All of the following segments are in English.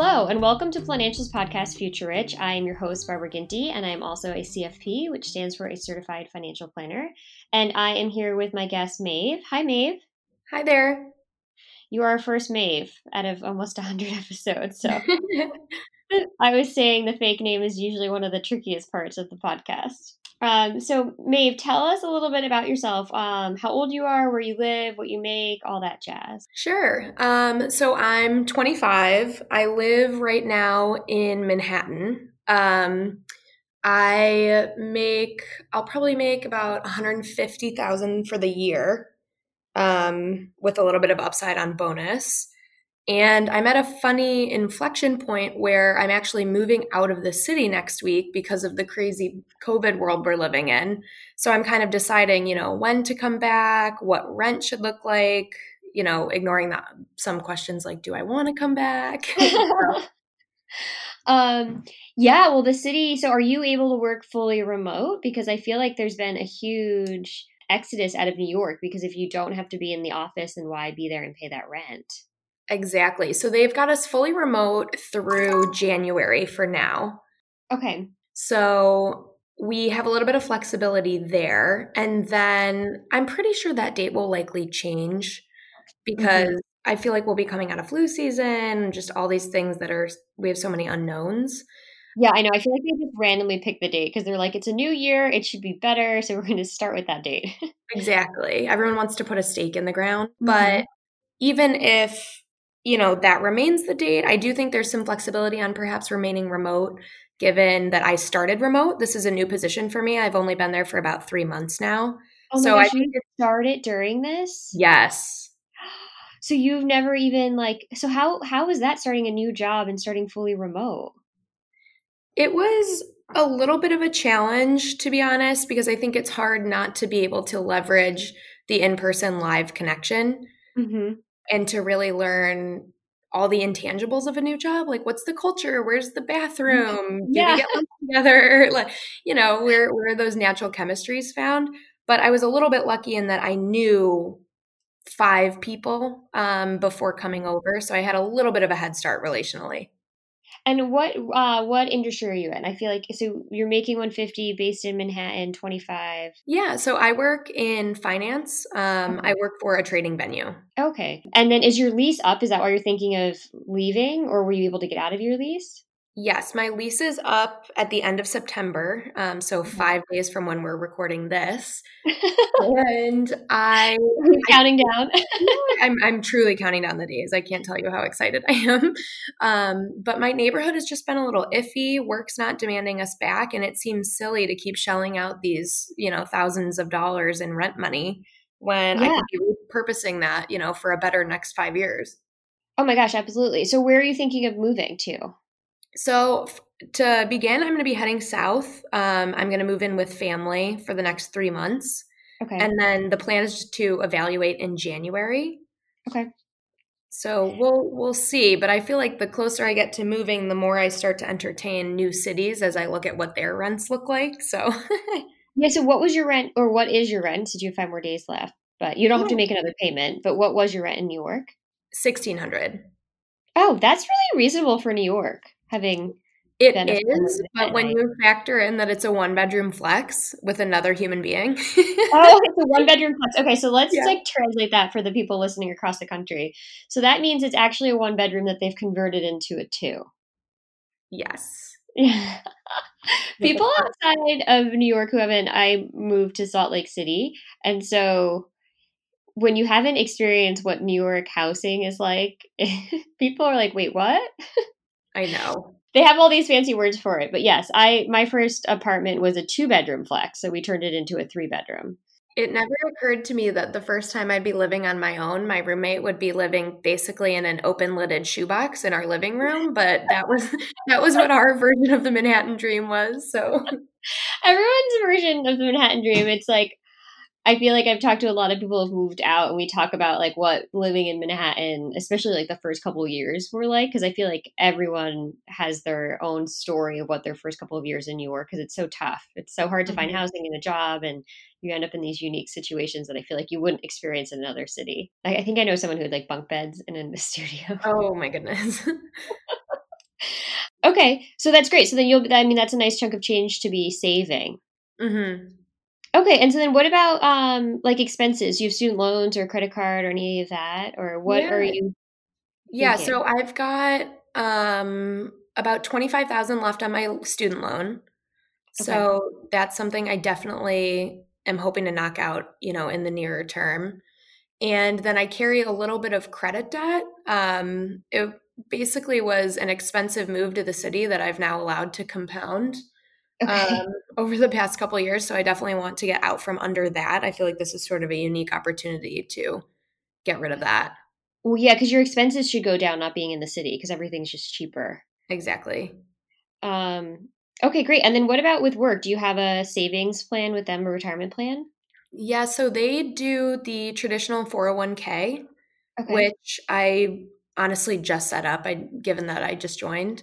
Hello, and welcome to Financials Podcast Future Rich. I am your host, Barbara Ginty, and I am also a CFP, which stands for a Certified Financial Planner. And I am here with my guest, Maeve. Hi, Maeve. Hi there. You are our first Maeve out of almost 100 episodes. So I was saying the fake name is usually one of the trickiest parts of the podcast. Um, so, Maeve, tell us a little bit about yourself. Um, how old you are, where you live, what you make, all that jazz. Sure. Um, so, I'm 25. I live right now in Manhattan. Um, I make, I'll probably make about 150,000 for the year, um, with a little bit of upside on bonus. And I'm at a funny inflection point where I'm actually moving out of the city next week because of the crazy COVID world we're living in. So I'm kind of deciding, you know, when to come back, what rent should look like, you know, ignoring that some questions like, do I want to come back? um, yeah, well, the city. So are you able to work fully remote? Because I feel like there's been a huge exodus out of New York because if you don't have to be in the office, then why be there and pay that rent? Exactly. So they've got us fully remote through January for now. Okay. So we have a little bit of flexibility there. And then I'm pretty sure that date will likely change because mm-hmm. I feel like we'll be coming out of flu season, and just all these things that are, we have so many unknowns. Yeah, I know. I feel like they just randomly pick the date because they're like, it's a new year, it should be better. So we're going to start with that date. exactly. Everyone wants to put a stake in the ground. Mm-hmm. But even if you know, that remains the date. I do think there's some flexibility on perhaps remaining remote, given that I started remote. This is a new position for me. I've only been there for about three months now. Oh so gosh, I you started during this? Yes. So you've never even like so how how is that starting a new job and starting fully remote? It was a little bit of a challenge to be honest because I think it's hard not to be able to leverage the in-person live connection. Mm-hmm and to really learn all the intangibles of a new job like what's the culture? Where's the bathroom? Do yeah. we get together? Like you know where where those natural chemistries found? But i was a little bit lucky in that i knew five people um, before coming over so i had a little bit of a head start relationally and what uh, what industry are you in? I feel like so you're making 150 based in Manhattan, 25. Yeah, so I work in finance. Um, I work for a trading venue. Okay, and then is your lease up? Is that why you're thinking of leaving, or were you able to get out of your lease? Yes, my lease is up at the end of September, um, so mm-hmm. five days from when we're recording this. and I counting down. I'm I'm truly counting down the days. I can't tell you how excited I am. Um, but my neighborhood has just been a little iffy. Work's not demanding us back, and it seems silly to keep shelling out these you know thousands of dollars in rent money when yeah. I could be repurposing that you know for a better next five years. Oh my gosh, absolutely. So where are you thinking of moving to? So to begin, I'm going to be heading south. Um, I'm going to move in with family for the next three months. Okay. And then the plan is to evaluate in January. Okay. So we'll we'll see, but I feel like the closer I get to moving, the more I start to entertain new cities as I look at what their rents look like. So Yeah, so what was your rent or what is your rent Did you have five more days left? But you don't have to make another payment, but what was your rent in New York? 1600. Oh, that's really reasonable for New York having it is, but when you factor in that it's a one bedroom flex with another human being. oh, it's a one bedroom flex. Okay, so let's yeah. like translate that for the people listening across the country. So that means it's actually a one bedroom that they've converted into a two. Yes. Yeah. people outside of New York who haven't, I moved to Salt Lake City. And so when you haven't experienced what New York housing is like, people are like, wait, what? I know. they have all these fancy words for it. But yes, I my first apartment was a two bedroom flex, so we turned it into a three bedroom. It never occurred to me that the first time I'd be living on my own, my roommate would be living basically in an open-lidded shoebox in our living room, but that was that was what our version of the Manhattan dream was. So everyone's version of the Manhattan dream, it's like I feel like I've talked to a lot of people who've moved out, and we talk about like what living in Manhattan, especially like the first couple of years, were like. Because I feel like everyone has their own story of what their first couple of years in New York, because it's so tough. It's so hard to mm-hmm. find housing and a job, and you end up in these unique situations that I feel like you wouldn't experience in another city. I, I think I know someone who had like bunk beds in a studio. Oh my goodness. okay, so that's great. So then you'll. I mean, that's a nice chunk of change to be saving. Mm-hmm. Okay, and so then what about um like expenses? You have student loans or credit card or any of that, or what yeah. are you? Yeah, so I've got um about twenty five thousand left on my student loan. Okay. So that's something I definitely am hoping to knock out, you know, in the nearer term. And then I carry a little bit of credit debt. Um, it basically was an expensive move to the city that I've now allowed to compound okay. um, over the past couple years. So I definitely want to get out from under that. I feel like this is sort of a unique opportunity to get rid of that. Well, yeah, because your expenses should go down not being in the city because everything's just cheaper. Exactly. Um, okay, great. And then what about with work? Do you have a savings plan with them, a retirement plan? Yeah, so they do the traditional 401k, okay. which I honestly just set up. I given that I just joined.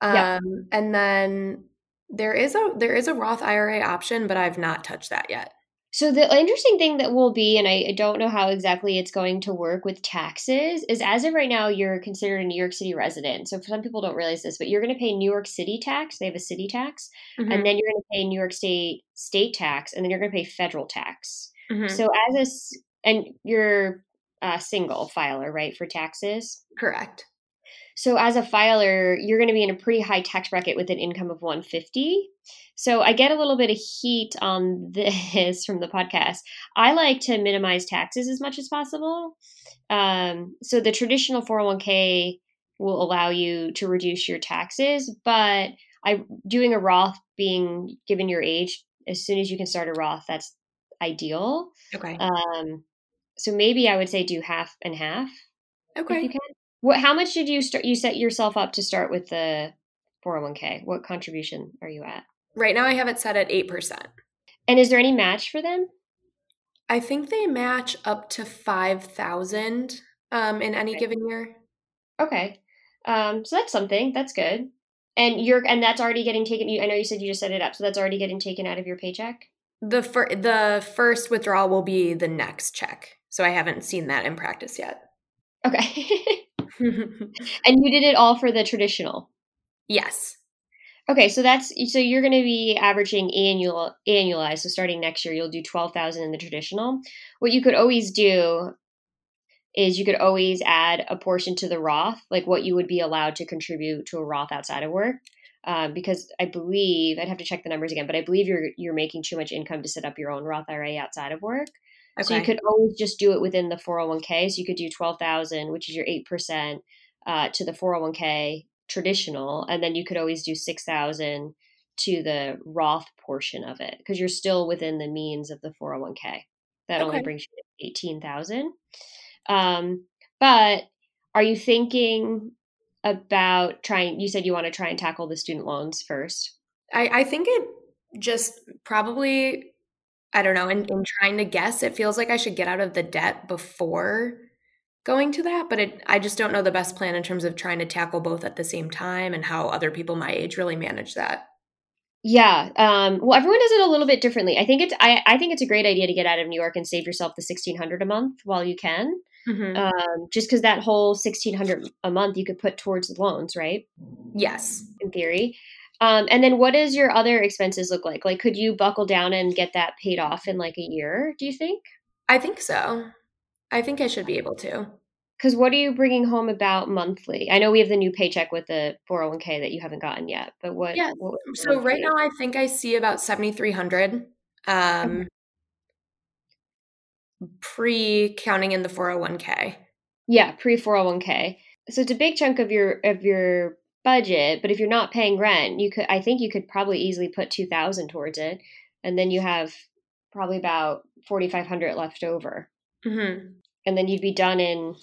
Um, yeah. and then there is a there is a Roth IRA option, but I've not touched that yet. So the interesting thing that will be, and I don't know how exactly it's going to work with taxes, is as of right now, you're considered a New York City resident. So some people don't realize this, but you're going to pay New York City tax. They have a city tax, mm-hmm. and then you're going to pay New York State state tax, and then you're going to pay federal tax. Mm-hmm. So as a and you're a single filer, right, for taxes? Correct. So as a filer, you're going to be in a pretty high tax bracket with an income of 150. So I get a little bit of heat on this from the podcast. I like to minimize taxes as much as possible. Um, so the traditional 401k will allow you to reduce your taxes, but I doing a Roth being given your age, as soon as you can start a Roth, that's ideal. Okay. Um, so maybe I would say do half and half. Okay. You. What? How much did you start? You set yourself up to start with the 401k. What contribution are you at? Right now, I have it set at eight percent. And is there any match for them? I think they match up to five thousand um, in any okay. given year. Okay, um, so that's something. That's good. And you're and that's already getting taken. I know you said you just set it up, so that's already getting taken out of your paycheck. The fir- the first withdrawal will be the next check, so I haven't seen that in practice yet. Okay. and you did it all for the traditional. Yes. Okay, so that's so you're going to be averaging annual annualized. So starting next year, you'll do twelve thousand in the traditional. What you could always do is you could always add a portion to the Roth, like what you would be allowed to contribute to a Roth outside of work. Um, because I believe I'd have to check the numbers again, but I believe you're you're making too much income to set up your own Roth IRA outside of work. Okay. So you could always just do it within the 401k. So you could do 12,000, which is your 8% uh, to the 401k traditional. And then you could always do 6,000 to the Roth portion of it because you're still within the means of the 401k. That okay. only brings you to 18,000. Um, but are you thinking about trying, you said you want to try and tackle the student loans first. I, I think it just probably I don't know, in, in trying to guess, it feels like I should get out of the debt before going to that, but it, I just don't know the best plan in terms of trying to tackle both at the same time and how other people my age really manage that. Yeah. Um, well, everyone does it a little bit differently. I think it's I, I think it's a great idea to get out of New York and save yourself the sixteen hundred a month while you can. Mm-hmm. Um, just because that whole sixteen hundred a month you could put towards the loans, right? Yes, in theory. Um, and then what does your other expenses look like? Like, could you buckle down and get that paid off in like a year? Do you think? I think so. I think I should be able to. Because what are you bringing home about monthly? I know we have the new paycheck with the 401k that you haven't gotten yet, but what? Yeah. What so right now, I think I see about 7,300 um, pre counting in the 401k. Yeah, pre 401k. So it's a big chunk of your of your budget, but if you're not paying rent, you could I think you could probably easily put 2000 towards it and then you have probably about 4500 left over. Mm-hmm. And then you'd be done in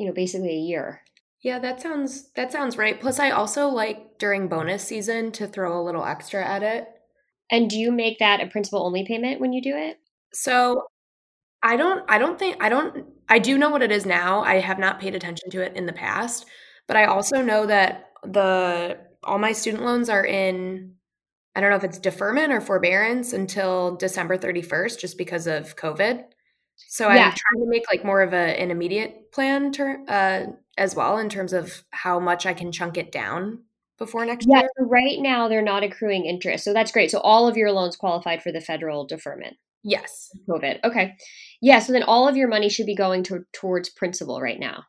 you know, basically a year. Yeah, that sounds that sounds right. Plus I also like during bonus season to throw a little extra at it. And do you make that a principal only payment when you do it? So I don't I don't think I don't I do know what it is now. I have not paid attention to it in the past, but I also know that the all my student loans are in I don't know if it's deferment or forbearance until December 31st just because of COVID. So yeah. I'm trying to make like more of a, an immediate plan ter- uh, as well in terms of how much I can chunk it down before next yeah, year. So right now they're not accruing interest. So that's great. So all of your loans qualified for the federal deferment. Yes. COVID. Okay. Yeah. So then all of your money should be going to, towards principal right now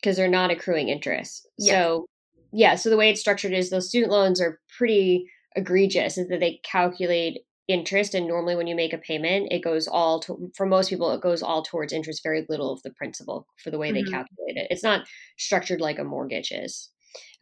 because they're not accruing interest. Yeah. So, yeah. So the way it's structured is those student loans are pretty egregious is that they calculate interest and normally when you make a payment it goes all to for most people it goes all towards interest very little of the principal for the way mm-hmm. they calculate it it's not structured like a mortgage is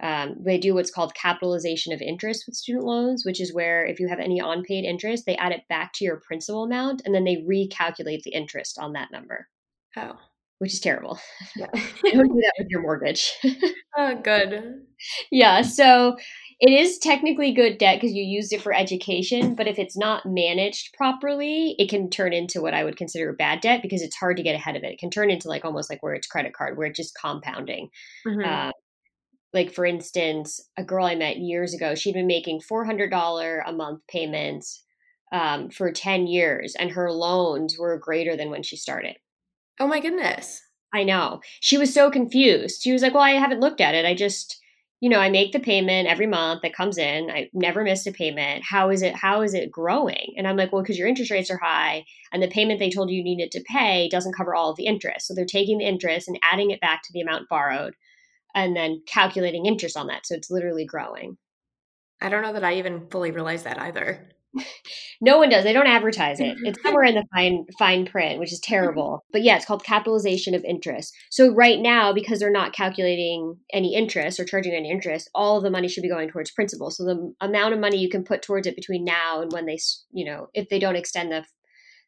um, they do what's called capitalization of interest with student loans, which is where if you have any unpaid interest, they add it back to your principal amount and then they recalculate the interest on that number. Oh. Which is terrible. Yeah. Don't do that with your mortgage. oh, good. Yeah. So it is technically good debt because you used it for education, but if it's not managed properly, it can turn into what I would consider bad debt because it's hard to get ahead of it. It can turn into like almost like where it's credit card, where it's just compounding. Mm-hmm. Uh, like for instance a girl i met years ago she'd been making $400 a month payments um, for 10 years and her loans were greater than when she started oh my goodness. I know. She was so confused. She was like well i haven't looked at it. I just you know i make the payment every month that comes in. I never missed a payment. How is it how is it growing? And i'm like well because your interest rates are high and the payment they told you you needed to pay doesn't cover all of the interest. So they're taking the interest and adding it back to the amount borrowed and then calculating interest on that. So it's literally growing. I don't know that I even fully realized that either. no one does. They don't advertise it. It's somewhere in the fine fine print, which is terrible. But yeah, it's called capitalization of interest. So right now, because they're not calculating any interest or charging any interest, all of the money should be going towards principal. So the amount of money you can put towards it between now and when they, you know, if they don't extend the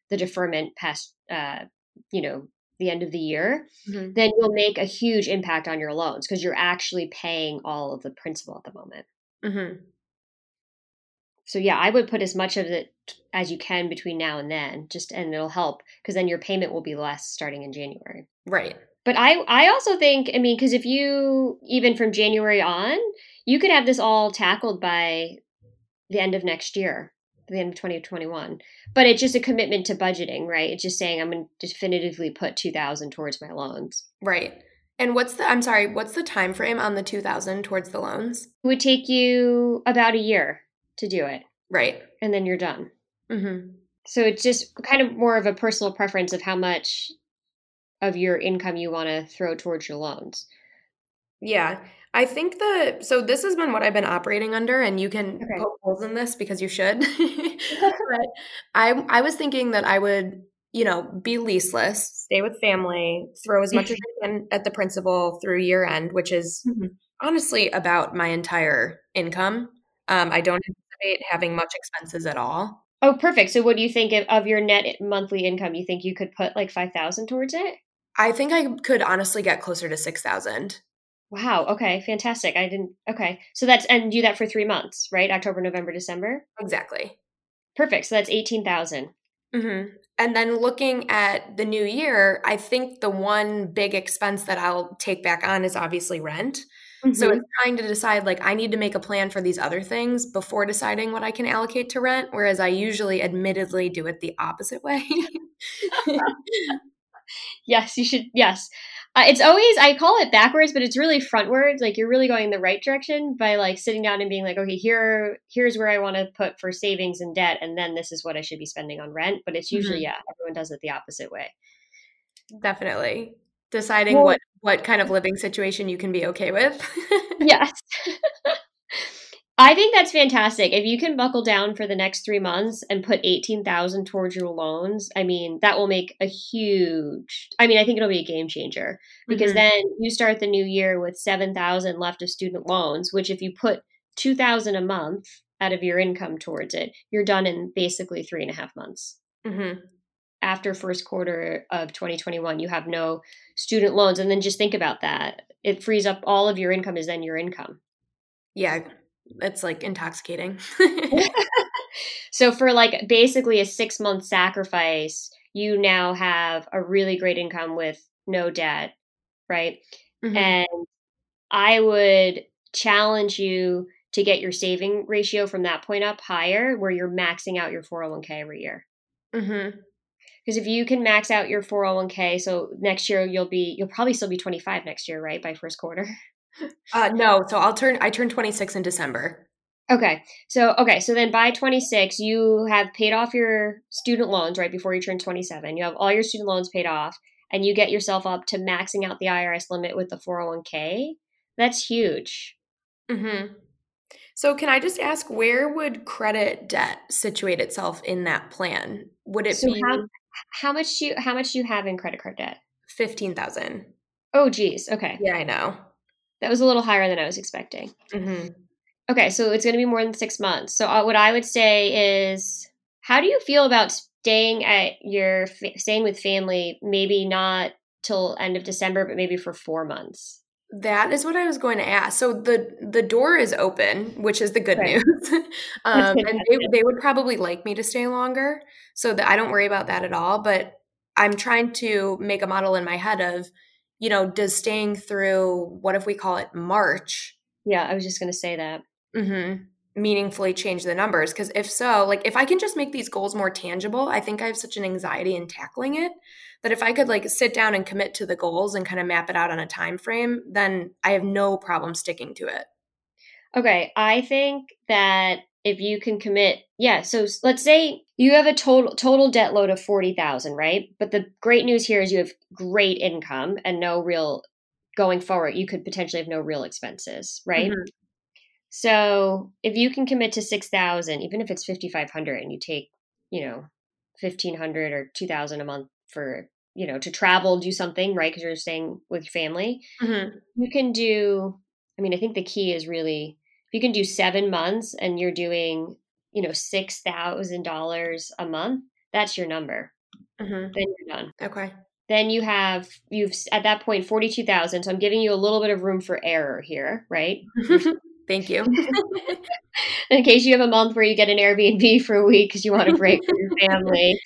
the deferment past, uh, you know, the end of the year, mm-hmm. then you'll make a huge impact on your loans because you're actually paying all of the principal at the moment. Mm-hmm. So yeah, I would put as much of it as you can between now and then, just and it'll help because then your payment will be less starting in January. Right. But I I also think I mean because if you even from January on, you could have this all tackled by the end of next year the end of 2021 but it's just a commitment to budgeting right? It's just saying i'm going to definitively put 2000 towards my loans. Right. And what's the i'm sorry what's the time frame on the 2000 towards the loans? It would take you about a year to do it right and then you're done mm-hmm. so it's just kind of more of a personal preference of how much of your income you want to throw towards your loans yeah I think that so this has been what I've been operating under, and you can okay. poke holes in this because you should. but I I was thinking that I would, you know, be leaseless, stay with family, throw as much as I can at the principal through year end, which is mm-hmm. honestly about my entire income. Um, I don't anticipate having much expenses at all. Oh, perfect. So, what do you think of, of your net monthly income? You think you could put like five thousand towards it? I think I could honestly get closer to six thousand. Wow. Okay. Fantastic. I didn't. Okay. So that's and do that for three months, right? October, November, December. Exactly. Perfect. So that's eighteen thousand. Mm-hmm. And then looking at the new year, I think the one big expense that I'll take back on is obviously rent. Mm-hmm. So it's trying to decide like I need to make a plan for these other things before deciding what I can allocate to rent, whereas I usually admittedly do it the opposite way. yes, you should. Yes. Uh, it's always I call it backwards, but it's really frontwards. Like you're really going the right direction by like sitting down and being like, okay, here here's where I want to put for savings and debt, and then this is what I should be spending on rent. But it's usually mm-hmm. yeah, everyone does it the opposite way. Definitely deciding well, what what kind of living situation you can be okay with. yes. I think that's fantastic. If you can buckle down for the next three months and put eighteen thousand towards your loans, I mean that will make a huge. I mean, I think it'll be a game changer because mm-hmm. then you start the new year with seven thousand left of student loans. Which, if you put two thousand a month out of your income towards it, you're done in basically three and a half months. Mm-hmm. After first quarter of 2021, you have no student loans, and then just think about that. It frees up all of your income is then your income. Yeah, it's like intoxicating. so for like basically a six month sacrifice, you now have a really great income with no debt, right? Mm-hmm. And I would challenge you to get your saving ratio from that point up higher where you're maxing out your 401k every year. Mm-hmm. Because if you can max out your 401k, so next year you'll be, you'll probably still be 25 next year, right? By first quarter. Uh, no, so I'll turn, I turn 26 in December. Okay. So, okay. So then by 26, you have paid off your student loans right before you turn 27. You have all your student loans paid off and you get yourself up to maxing out the IRS limit with the 401k. That's huge. Mm-hmm. So, can I just ask where would credit debt situate itself in that plan? Would it so be how, how much do you how much do you have in credit card debt? Fifteen thousand. Oh, geez. Okay. Yeah, I know. That was a little higher than I was expecting. Mm-hmm. Okay, so it's going to be more than six months. So uh, what I would say is, how do you feel about staying at your staying with family? Maybe not till end of December, but maybe for four months. That is what I was going to ask. So the the door is open, which is the good right. news, um, and they, they would probably like me to stay longer, so that I don't worry about that at all. But I'm trying to make a model in my head of you know, does staying through what if we call it March? Yeah, I was just going to say that. Mm-hmm. Meaningfully change the numbers. Because if so, like if I can just make these goals more tangible, I think I have such an anxiety in tackling it that if I could like sit down and commit to the goals and kind of map it out on a time frame, then I have no problem sticking to it. Okay, I think that if you can commit yeah so let's say you have a total total debt load of 40,000 right but the great news here is you have great income and no real going forward you could potentially have no real expenses right mm-hmm. so if you can commit to 6,000 even if it's 5,500 and you take you know 1,500 or 2,000 a month for you know to travel do something right because you're staying with your family mm-hmm. you can do i mean i think the key is really if you can do seven months and you're doing, you know, six thousand dollars a month, that's your number. Mm-hmm. Then you're done. Okay. Then you have you've at that point forty two thousand. So I'm giving you a little bit of room for error here, right? Thank you. In case you have a month where you get an Airbnb for a week because you want to break from your family,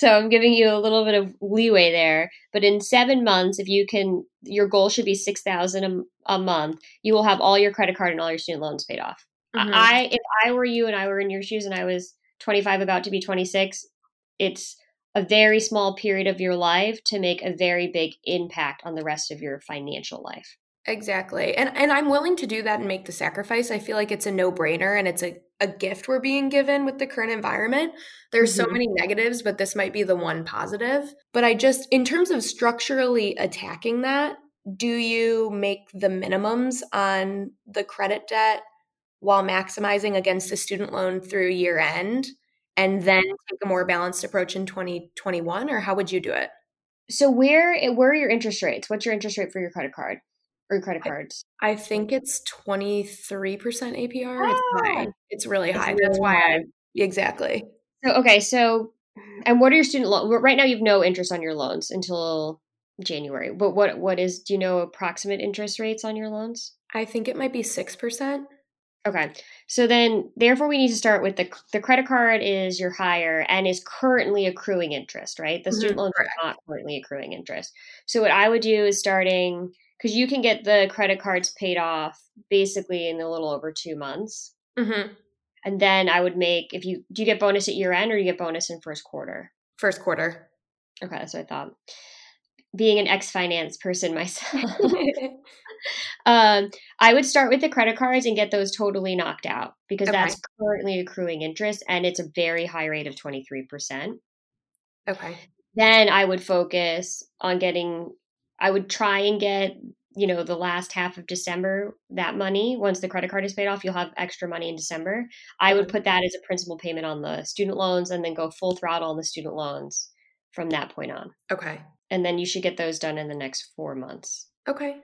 so I'm giving you a little bit of leeway there. But in seven months, if you can, your goal should be six thousand a month. You will have all your credit card and all your student loans paid off. Mm-hmm. I, if I were you and I were in your shoes and I was 25, about to be 26, it's a very small period of your life to make a very big impact on the rest of your financial life. Exactly. And and I'm willing to do that and make the sacrifice. I feel like it's a no-brainer and it's a, a gift we're being given with the current environment. There's mm-hmm. so many negatives, but this might be the one positive. But I just in terms of structurally attacking that, do you make the minimums on the credit debt while maximizing against the student loan through year end and then take a more balanced approach in 2021 or how would you do it? So where where are your interest rates? What's your interest rate for your credit card? Or credit cards? I think it's 23% APR. Ah, it's high. It's really high. Really That's why high. I exactly. So okay, so and what are your student loans? Right now you have no interest on your loans until January. But what what is do you know approximate interest rates on your loans? I think it might be 6%. Okay. So then therefore we need to start with the the credit card is your higher and is currently accruing interest, right? The student mm-hmm. loans are not currently accruing interest. So what I would do is starting because you can get the credit cards paid off basically in a little over two months. Mm-hmm. And then I would make if you do you get bonus at year end or you get bonus in first quarter? First quarter. Okay, that's what I thought. Being an ex finance person myself, um, I would start with the credit cards and get those totally knocked out because okay. that's currently accruing interest and it's a very high rate of 23%. Okay. Then I would focus on getting I would try and get you know, the last half of December, that money, once the credit card is paid off, you'll have extra money in December. I would put that as a principal payment on the student loans and then go full throttle on the student loans from that point on. Okay. And then you should get those done in the next four months. Okay.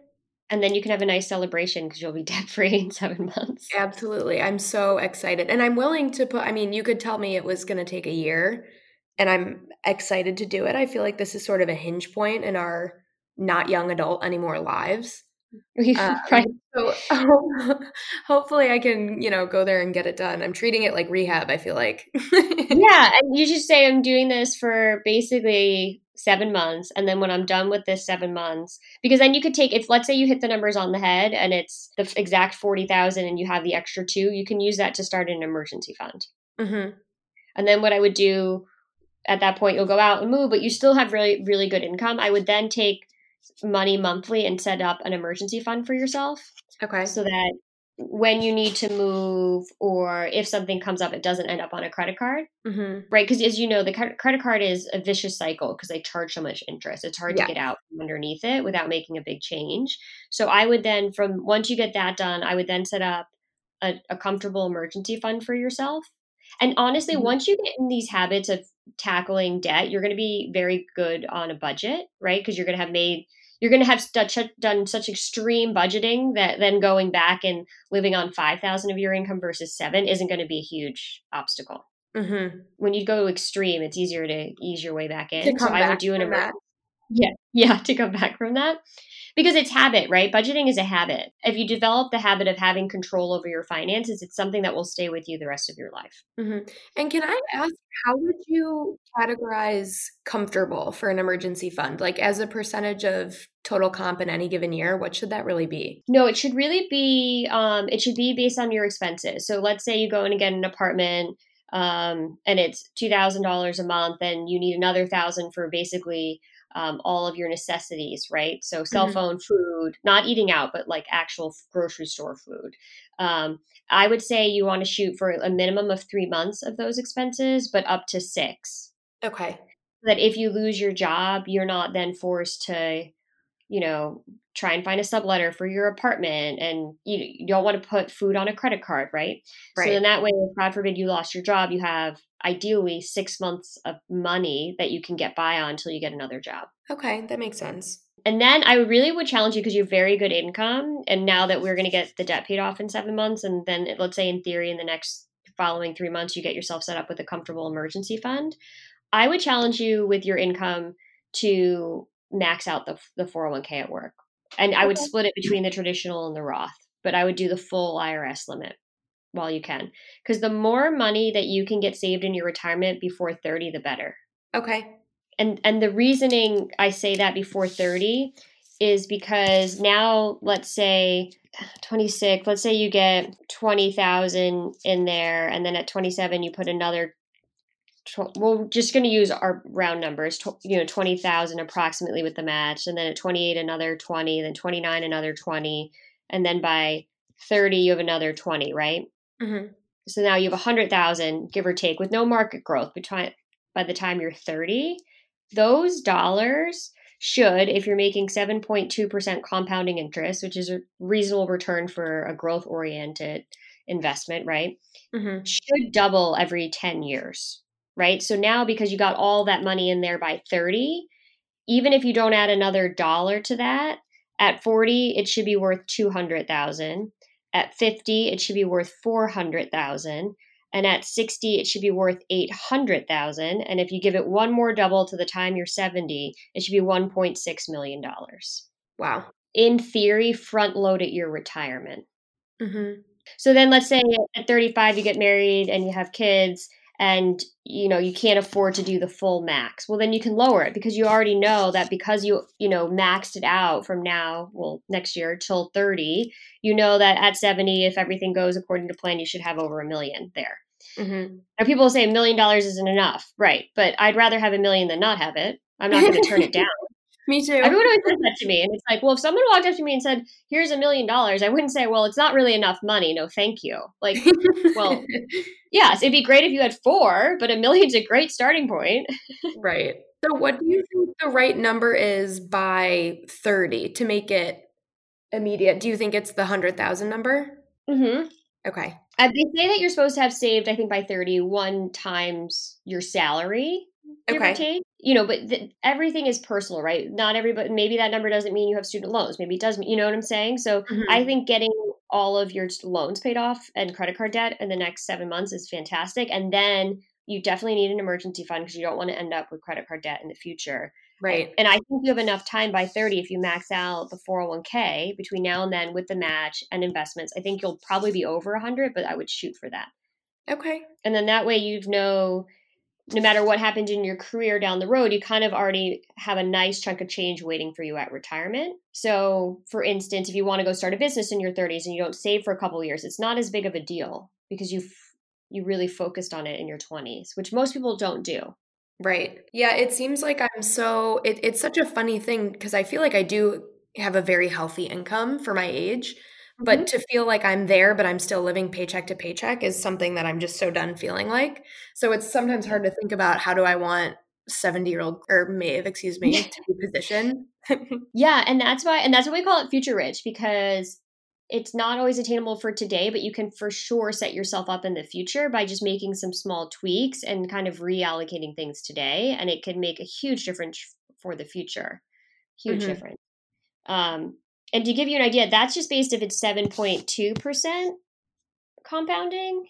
And then you can have a nice celebration because you'll be debt free in seven months. Absolutely. I'm so excited. And I'm willing to put, I mean, you could tell me it was going to take a year and I'm excited to do it. I feel like this is sort of a hinge point in our not young adult anymore lives. Um, right. So hopefully I can, you know, go there and get it done. I'm treating it like rehab, I feel like. yeah. And you should say I'm doing this for basically seven months. And then when I'm done with this seven months, because then you could take, if let's say you hit the numbers on the head and it's the exact 40,000 and you have the extra two, you can use that to start an emergency fund. Mm-hmm. And then what I would do at that point, you'll go out and move, but you still have really, really good income. I would then take money monthly and set up an emergency fund for yourself. Okay. So that when you need to move or if something comes up, it doesn't end up on a credit card. Mm-hmm. Right. Because as you know, the credit card is a vicious cycle because they charge so much interest. It's hard yeah. to get out from underneath it without making a big change. So I would then, from once you get that done, I would then set up a, a comfortable emergency fund for yourself. And honestly, mm-hmm. once you get in these habits of tackling debt, you're going to be very good on a budget, right? Because you're going to have made you're going to have st- done such extreme budgeting that then going back and living on 5000 of your income versus 7 isn't going to be a huge obstacle. Mm-hmm. when you go extreme it's easier to ease your way back in. So i would do an emergency yeah yeah to come back from that because it's habit, right? Budgeting is a habit. If you develop the habit of having control over your finances, it's something that will stay with you the rest of your life. Mm-hmm. And can I ask, how would you categorize comfortable for an emergency fund? Like as a percentage of total comp in any given year, what should that really be? No, it should really be, um, it should be based on your expenses. So let's say you go in and get an apartment um, and it's $2,000 a month and you need another thousand for basically um, all of your necessities, right? So cell mm-hmm. phone, food, not eating out, but like actual grocery store food. Um, I would say you want to shoot for a minimum of three months of those expenses, but up to six. Okay. That if you lose your job, you're not then forced to, you know, try and find a subletter for your apartment and you, you don't want to put food on a credit card, right? Right. So then that way, if God forbid you lost your job, you have ideally six months of money that you can get by on until you get another job. Okay, that makes sense. And then I really would challenge you because you have very good income. And now that we're going to get the debt paid off in seven months, and then let's say in theory, in the next following three months, you get yourself set up with a comfortable emergency fund. I would challenge you with your income to max out the, the 401k at work. And I would split it between the traditional and the Roth, but I would do the full IRS limit while you can. Because the more money that you can get saved in your retirement before 30, the better. Okay. And and the reasoning I say that before 30 is because now let's say 26, let's say you get 20,000 in there and then at 27 you put another we're just going to use our round numbers, you know, 20,000 approximately with the match. And then at 28, another 20, then 29, another 20. And then by 30, you have another 20, right? Mm-hmm. So now you have 100,000, give or take, with no market growth between, by the time you're 30. Those dollars should, if you're making 7.2% compounding interest, which is a reasonable return for a growth oriented investment, right? Mm-hmm. Should double every 10 years, right? So now because you got all that money in there by 30, even if you don't add another dollar to that, at 40 it should be worth 200,000. At 50, it should be worth 400,000. And at 60, it should be worth 800,000. And if you give it one more double to the time you're 70, it should be 1.6 million dollars. Wow. In theory, front load at your retirement. Mm-hmm. So then let's say at 35 you get married and you have kids and you know you can't afford to do the full max well then you can lower it because you already know that because you you know maxed it out from now well next year till 30 you know that at 70 if everything goes according to plan you should have over a million there. Mm-hmm. now people say a million dollars isn't enough right but i'd rather have a million than not have it. I'm not going to turn it down me too. Everyone always says that to me. And it's like, well, if someone walked up to me and said, here's a million dollars, I wouldn't say, well, it's not really enough money. No, thank you. Like, well, yes, it'd be great if you had four, but a million's a great starting point. right. So, what do you think the right number is by 30 to make it immediate. Do you think it's the 100,000 number? Mm-hmm. Okay. Uh, they say that you're supposed to have saved, I think, by 31 times your salary. Okay. You know, but th- everything is personal, right? Not everybody. Maybe that number doesn't mean you have student loans. Maybe it does. mean- You know what I'm saying? So Mhm. I think getting all of your loans paid off and credit card debt in the next seven months is fantastic. And then you definitely need an emergency fund because you don't want to end up with credit card debt in the future. right. And I think you have enough time by 30 if you max out the 401k between now and then with the match and investments. I think you'll probably be over 100, but I would shoot for that. Okay. And then that way you know no matter what happens in your career down the road, you kind of already have a nice chunk of change waiting for you at retirement. So, for instance, if you want to go start a business in your 30s and you don't save for a couple years, it's not as big of a deal because you've you really focused on it in your 20s, which most people don't do. Right. Yeah, it seems like I'm so it, it's such a funny thing because I feel like I do have a very healthy income for my age, but Mhm. to feel like I'm there but I'm still living paycheck to paycheck is something that I'm just so done feeling like. So it's sometimes hard to think about how do I want 70-year-old or Maeve, excuse me, to be positioned. Yeah, and that's why and that's why we call it future rich because it's not always attainable for today, but you can for sure set yourself up in the future by just making some small tweaks and kind of reallocating things today and it can make a huge difference for the future. Huge Mhm. difference. Um and to give you an idea, that's just based if it's 7.2% compounding.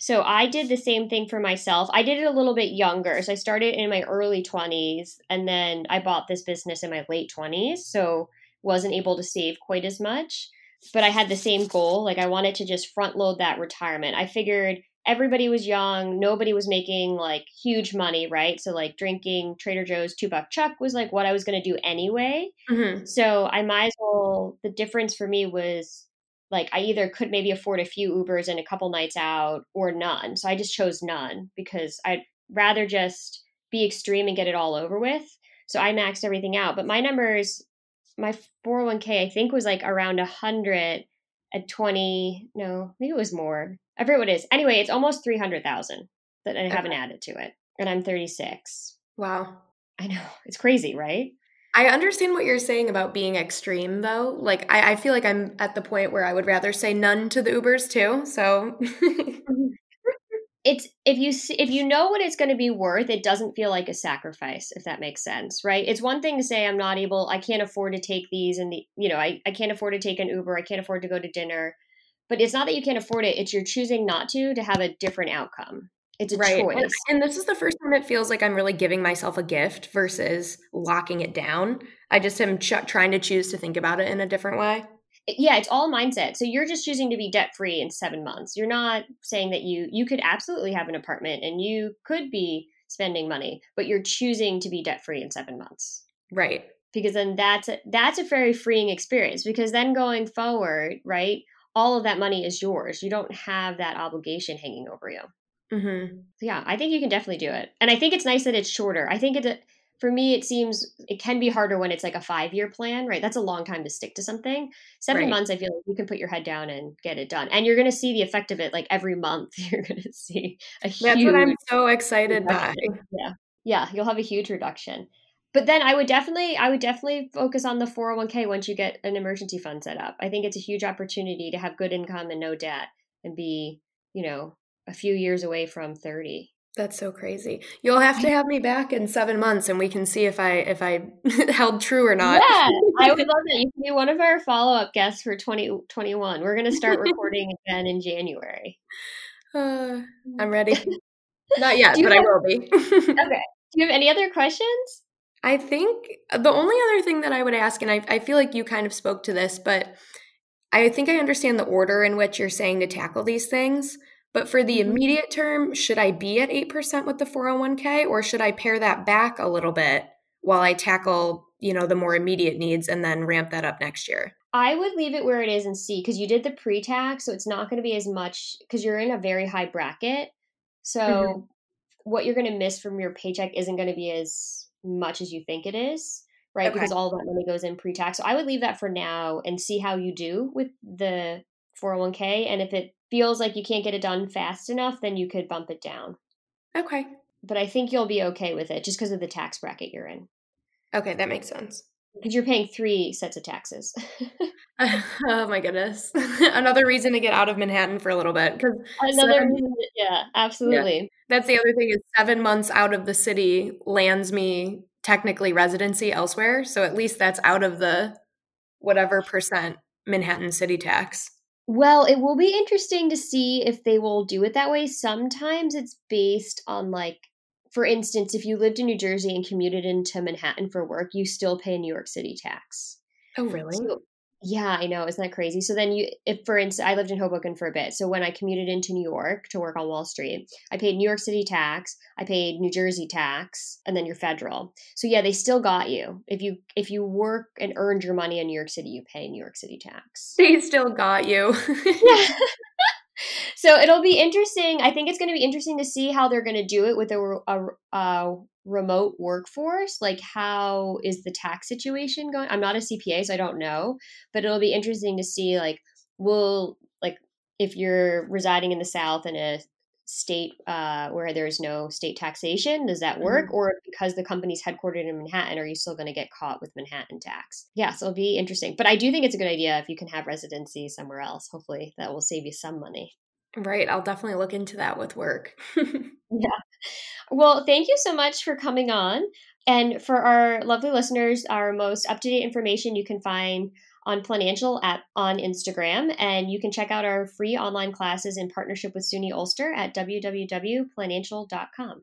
So I did the same thing for myself. I did it a little bit younger. So I started in my early 20s and then I bought this business in my late 20s. So wasn't able to save quite as much, but I had the same goal. Like I wanted to just front load that retirement. I figured everybody was young, nobody was making like huge money, right? So like drinking Trader Joe's 2 buck chuck was like what I was going to do anyway. Mhm. So I might as well. The difference for me was like I either could maybe afford a few Ubers and a couple nights out or none. So I just chose none because I'd rather just be extreme and get it all over with. So I maxed everything out. But my numbers, my 401k, I think was like around a hundred at 20. No, maybe it was more. I forget what it is. Anyway, it's almost 300,000 that I haven't added to it. And I'm 36. Wow. I know. It's crazy, right? I understand what you're saying about being extreme, though. Like, I, I feel like I'm at the point where I would rather say none to the Ubers too. So, mm-hmm. it's if you see, if you know what it's going to be worth it doesn't feel like a sacrifice if that makes sense right it's one thing to say i'm not able i can't afford to take these and the you know I, I can't afford to take an uber i can't afford to go to dinner but it's not that you can't afford it it's you're choosing not to to have a different outcome it's a right. choice And, and this is the first time it feels like I'm really giving myself a gift versus locking it down. I just am ch- trying to choose to think about it in a different way. yeah it's all mindset so you're just choosing to be debt free in seven months you're not saying that you you could absolutely have an apartment and you could be spending money but you're choosing to be debt free in seven months Right. because then that's a, that's a very freeing experience because then going forward right all of that money is yours. You don't have that obligation hanging over you. Mm-hmm. so yeah i think you can definitely do it. And i think it's nice that it's shorter. I think it for me it seems it can be harder when it's like a five year plan right? That's a long time to stick to something. Seven Right. months i feel like you can put your head down and get it done. And you're going to see the effect of it like every month. You're going to see a huge That's what I'm so excited by. yeah. Yeah you'll have a huge reduction but then i would definitely i would definitely focus on the 401k once you get an emergency fund set up i think it's a huge opportunity to have good income and no debt and be you know a few years away from 30 That's so crazy. You'll have to have me back in seven months, and we can see if I if I held true or not. yeah i would love that you can be one of our follow-up guests for 2021 we're going to start recording again in january Uh, I'm ready. Not yet, but I will be. okay do you have any other questions I think the only other thing that I would ask, and I, I feel like you kind of spoke to this, but I think I understand the order in which you're saying to tackle these things. But for the Mhm. immediate term, should I be at 8% with the 401k or should I pare that back a little bit while I tackle, you know, the more immediate needs and then ramp that up next year? I would leave it where it is and see because you did the pre tax, so it's not going to be as much because you're in a very high bracket. So Mhm. what you're going to miss from your paycheck isn't going to be as much as you think it is, right? Okay. Because all that money goes in pre tax. So I would leave that for now and see how you do with the 401k. And if it feels like you can't get it done fast enough, then you could bump it down. Okay. But I think you'll be okay with it just because of the tax bracket you're in. Okay, that makes sense. Because you're paying three sets of taxes. oh my goodness! Another reason to get out of Manhattan for a little bit because another seven, reason, yeah, absolutely. Yeah. That's the other thing is seven months out of the city lands me technically residency elsewhere, so at least that's out of the whatever percent Manhattan city tax. Well, it will be interesting to see if they will do it that way. Sometimes it's based on like for instance, if you lived in New Jersey and commuted into Manhattan for work, you still pay New York City tax. Oh, really? So, yeah, I know. Isn't that crazy? So then you, if for instance, I lived in Hoboken for a bit. So when I commuted into New York to work on Wall Street, I paid New York City tax, I paid New Jersey tax, and then your federal. So yeah, they still got you. If you if you work and earned your money in New York City, you pay New York City tax. They still got you. yeah. so it'll be interesting. I think it's going to be interesting to see how they're going to do it with a, a, a, remote workforce. Like, how is the tax situation going? I'm not a CPA, so I don't know, but it'll be interesting to see, like, will, like, if you're residing in the South in a state uh, where there's no state taxation, does that work? Mm-hmm. Or because the company's headquartered in Manhattan, are you still going to get caught with Manhattan tax? Yeah, so it'll be interesting. But I do think it's a good idea if you can have residency somewhere else. Hopefully, that will save you some money. Right. I'll definitely look into that with work. yeah. Well, thank you so much for coming on. And for our lovely listeners, our most up to date information you can find on Financial at on Instagram, and you can check out our free online classes in partnership with SUNY Ulster at www.financial.com.